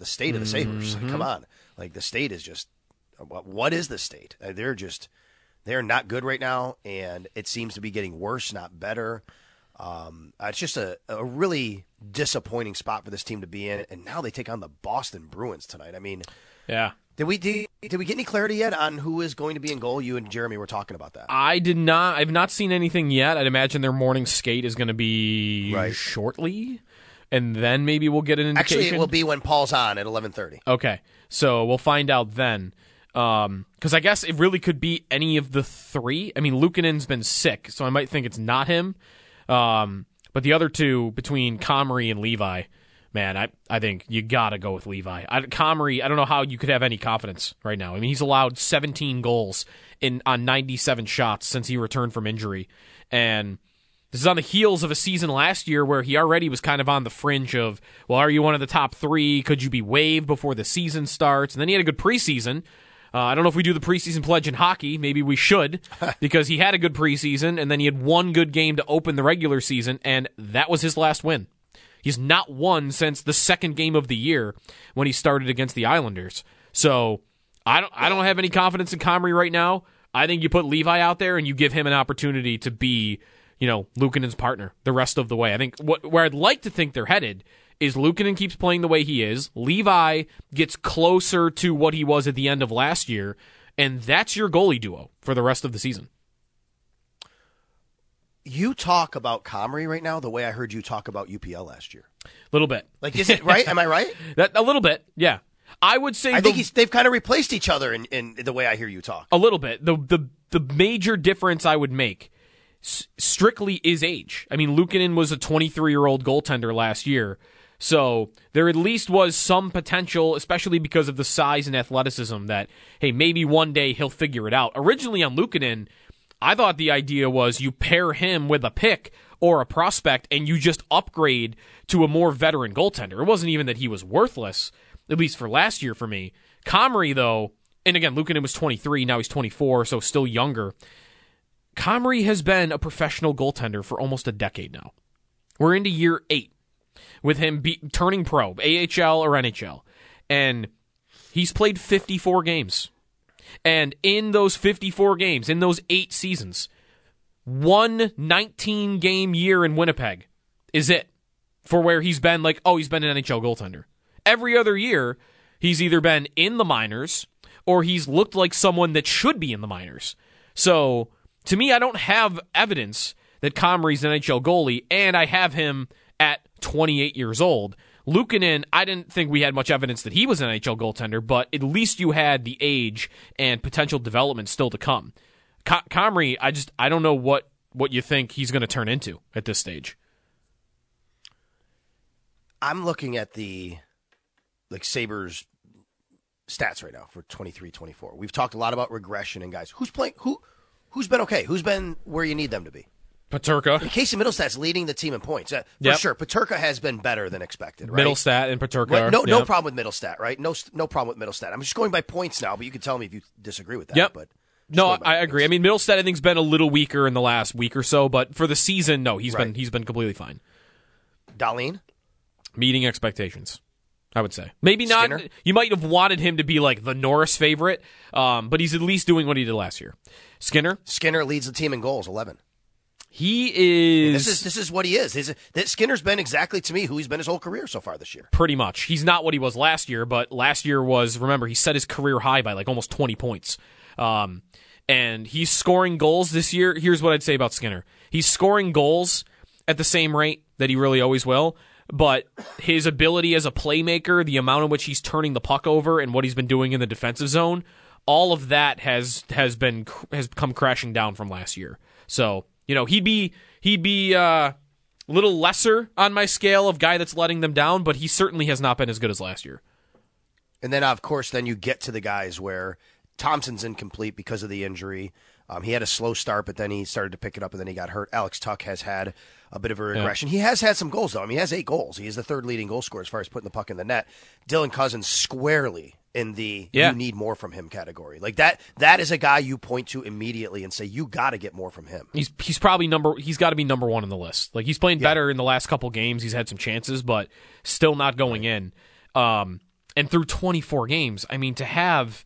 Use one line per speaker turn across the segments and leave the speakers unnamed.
The state of the Sabres. Come on. Like, the state is just. What, what is the state? Uh, They're just. They're not good right now, and it seems to be getting worse, not better. Um, uh, it's just a, a really disappointing spot for this team to be in, and now they take on the Boston Bruins tonight. I mean,
Yeah.
did we did, did we get any clarity yet on who is going to be in goal? You and Jeremy were talking about that.
I did not. I've not seen anything yet. I'd imagine their morning skate is going to be
Right.
shortly, and then maybe we'll get an indication.
Actually, it will be when Paul's on at eleven thirty.
Okay, so we'll find out then. Because I guess it really could be any of the three. I mean, Luukkonen's been sick, so I might think it's not him. Um, but the other two, between Comrie and Levi, man, I, I think you got to go with Levi. I, Comrie, I don't know how you could have any confidence right now. I mean, he's allowed 17 goals in on 97 shots since he returned from injury, and this is on the heels of a season last year where he already was kind of on the fringe of, well, are you one of the top three? Could you be waived before the season starts? And then he had a good preseason. Uh, I don't know if we do the preseason pledge in hockey. Maybe we should, because he had a good preseason and then he had one good game to open the regular season, and that was his last win. He's not won since the second game of the year when he started against the Islanders. So I don't I don't have any confidence in Comrie right now. I think you put Levi out there and you give him an opportunity to be, you know, Luukkonen's partner the rest of the way. I think what where I'd like to think they're headed is Luukkonen keeps playing the way he is. Levi gets closer to what he was at the end of last year, and that's your goalie duo for the rest of the season.
You talk about Comrie right now the way I heard you talk about UPL last year.
A little bit.
Like, is it right? Am I right?
That a little bit, yeah. I would say
I
the-
think they've kind of replaced each other in, in the way I hear you talk.
A little bit. The the the major difference I would make strictly is age. I mean, Luukkonen was a 23 year old goaltender last year, so there at least was some potential, especially because of the size and athleticism. That hey, maybe one day he'll figure it out. Originally on Luukkonen, I thought the idea was you pair him with a pick or a prospect, and you just upgrade to a more veteran goaltender. It wasn't even that he was worthless, at least for last year for me. Comrie though and again, Luukkonen was 23, now he's 24, so still younger. Comrie has been a professional goaltender for almost a decade now. We're into year eight with him be, turning pro, AHL or NHL, and he's played 54 games. And in those 54 games, in those eight seasons, one 19 game year in Winnipeg is it for where he's been like, oh, he's been an NHL goaltender. Every other year, he's either been in the minors or he's looked like someone that should be in the minors. So to me, I don't have evidence that Comrie's an NHL goalie, and I have him at 28 years old. Luukkonen, I didn't think we had much evidence that he was an NHL goaltender, but at least you had the age and potential development still to come. Co- Comrie, I just I don't know what what you think he's going to turn into at this stage.
I'm looking at the like Sabres stats right now for 23-24. We've talked a lot about regression and guys. Who's playing who who's been okay? Who's been where you need them to be?
Peterka,
Casey Mittelstadt's leading the team in points. Uh, for
Yep.
sure. Peterka has been better than expected, right?
Mittelstadt, and Peterka.
Right, no, no problem with Mittelstadt, right? No, no problem with Mittelstadt. I'm just going by points now, but you can tell me if you disagree with that.
Yep.
But
No, I agree. I mean, Mittelstadt I think's been a little weaker in the last week or so, but for the season, no, he's been he's been completely fine.
Dahlin,
Meeting expectations, I would say. Maybe not.
Skinner?
You might have wanted him to be like the Norris favorite, um, but he's at least doing what he did last year. Skinner,
Skinner leads the team in goals, 11.
He is,
This is this is what he is. His, that Skinner's been exactly to me who he's been his whole career so far this year.
pretty much. He's not what he was last year, but last year was remember he set his career high by like almost 20 points. Um, and he's scoring goals this year. Here's what I'd say about Skinner. He's scoring goals at the same rate that he really always will, but his ability as a playmaker, the amount in which he's turning the puck over and what he's been doing in the defensive zone, all of that has has been has come crashing down from last year. So, you know, he'd be he'd be uh a little lesser on my scale of guy that's letting them down, but he certainly has not been as good as last year.
And then, of course, then you get to the guys where Thompson's incomplete because of the injury. Um, he had a slow start, but then he started to pick it up, and then he got hurt. Alex Tuch has had a bit of a regression. He has had some goals, though. I mean, he has eight goals. He is the third leading goal scorer as far as putting the puck in the net. Dylan Cozens squarely in the
Yeah.
you need more from him category. Like that. That is a guy you point to immediately and say you got to get more from him.
He's he's probably number he's got to be number one on the list. Like he's playing better in the last couple games. He's had some chances, but still not going in. Um, and through 24 games, I mean to have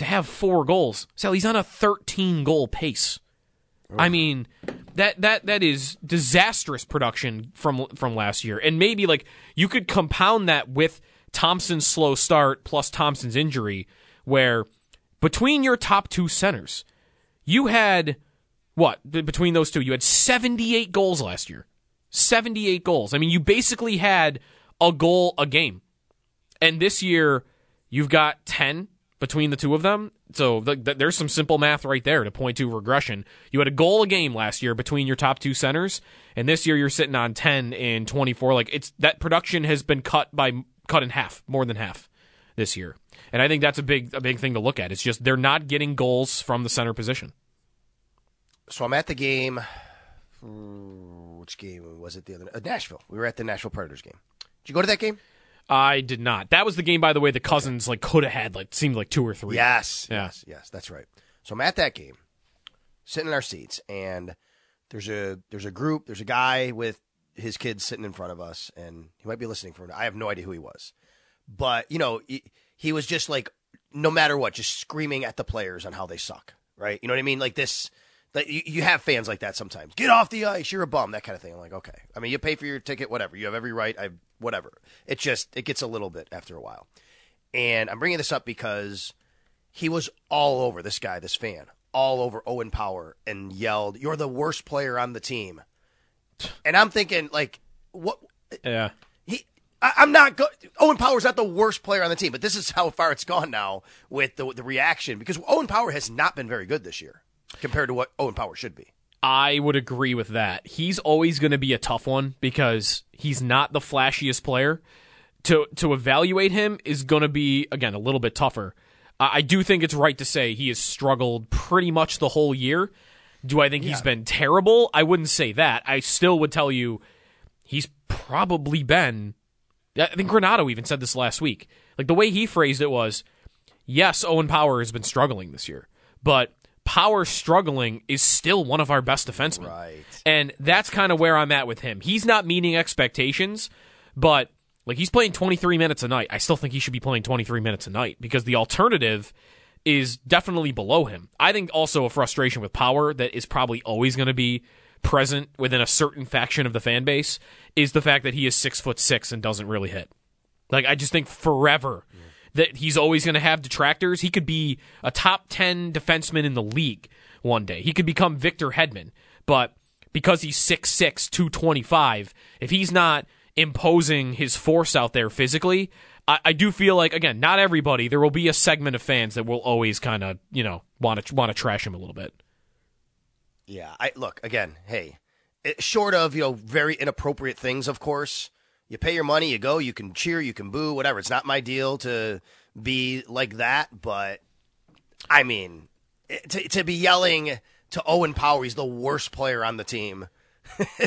to have four goals. So he's on a 13 goal pace. I mean that that that is disastrous production from from last year. And maybe like you could compound that with Thompson's slow start plus Thompson's injury where between your top two centers, you had what between those two? You had 78 goals last year. 78 goals. I mean, you basically had a goal a game. And this year, you've got 10 between the two of them. So th- th- there's some simple math right there to point to regression. You had a goal a game last year between your top two centers, and this year you're sitting on 10 in 24. Like it's that production has been cut by cut in half, more than half this year. And I think that's a big a big thing to look at. It's just they're not getting goals from the center position.
So I'm at the game. Which game was it? The other uh, Nashville. We were at the Nashville Predators game. Did you go to that game?
I did not. That was the game, by the way. The Cozens like could have had like seemed like two or three.
Yes,
Yeah.
yes, yes. That's right. So I'm at that game, sitting in our seats, and there's a there's a group. There's a guy with his kids sitting in front of us, and he might be listening for. I have no idea who he was, but you know, he, he was just like, no matter what, just screaming at the players on how they suck. Right? You know what I mean? Like this. That you, you have fans like that sometimes. Get off the ice. You're a bum. That kind of thing. I'm like, okay. I mean, you pay for your ticket, whatever. You have every right. I whatever. It just it gets a little bit after a while. And I'm bringing this up because he was all over this guy, this fan, all over Owen Power, and yelled, "You're the worst player on the team." And I'm thinking, like, what?
Yeah.
He, I, I'm not. Go- Owen Power's not the worst player on the team, but this is how far it's gone now with the the reaction because Owen Power has not been very good this year compared to what Owen Power should be.
I would agree with that. He's always going to be a tough one because he's not the flashiest player. To to evaluate him is going to be again a little bit tougher. I I do think it's right to say he has struggled pretty much the whole year. Do I think he's been terrible? I wouldn't say that. I still would tell you he's probably been. I think Granato even said this last week. Like the way he phrased it was, yes, Owen Power has been struggling this year, but Power struggling is still one of our best defensemen.
Right.
And that's kind of where I'm at with him. He's not meeting expectations, but like he's playing 23 minutes a night. I still think he should be playing 23 minutes a night because the alternative is definitely below him. I think also a frustration with Power that is probably always going to be present within a certain faction of the fan base is the fact that he is six foot six and doesn't really hit. Like I just think forever that he's always going to have detractors. He could be a top 10 defenseman in the league one day. He could become Victor Hedman, but because he's 6'6", 225, if he's not imposing his force out there physically, I, I do feel like again, not everybody. There will be a segment of fans that will always kind of you know want to want to trash him a little bit.
Yeah, I look again. Hey, it, short of you know very inappropriate things, of course. You pay your money, you go, you can cheer, you can boo, whatever. It's not my deal to be like that, but I mean, to to be yelling to Owen Power, he's the worst player on the team.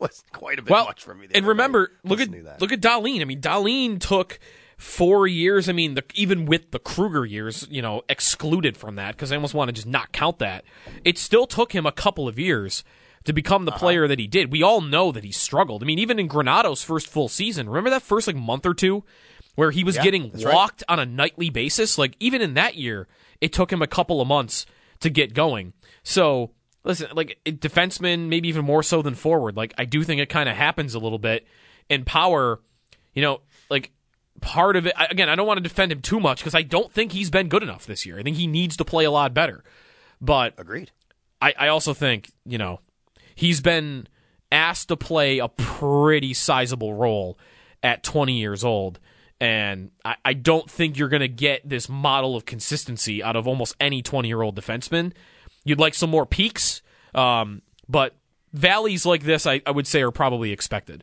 Was quite a bit
well,
much for me.
and remember, look at look at Dahlin. I mean, Dahlin took four years. I mean, the, even with the Krueger years, you know, excluded from that because I almost want to just not count that. It still took him a couple of years to become
Uh-huh.
the player that he did. We all know that he struggled. I mean, even in Granato's first full season, remember that first like month or two where he was
Yeah,
getting
that's right.
on a nightly basis? Like even in that year, it took him a couple of months to get going. So listen, like defenseman, maybe even more so than forward. Like I do think it kind of happens a little bit. And power, you know, like part of it. Again, I don't want to defend him too much because I don't think he's been good enough this year. I think he needs to play a lot better. But
Agreed.
I, I also think, you know, he's been asked to play a pretty sizable role at 20 years old. And I, I don't think you're going to get this model of consistency out of almost any 20 year old defenseman. You'd like some more peaks, um, but valleys like this, I, I would say, are probably expected.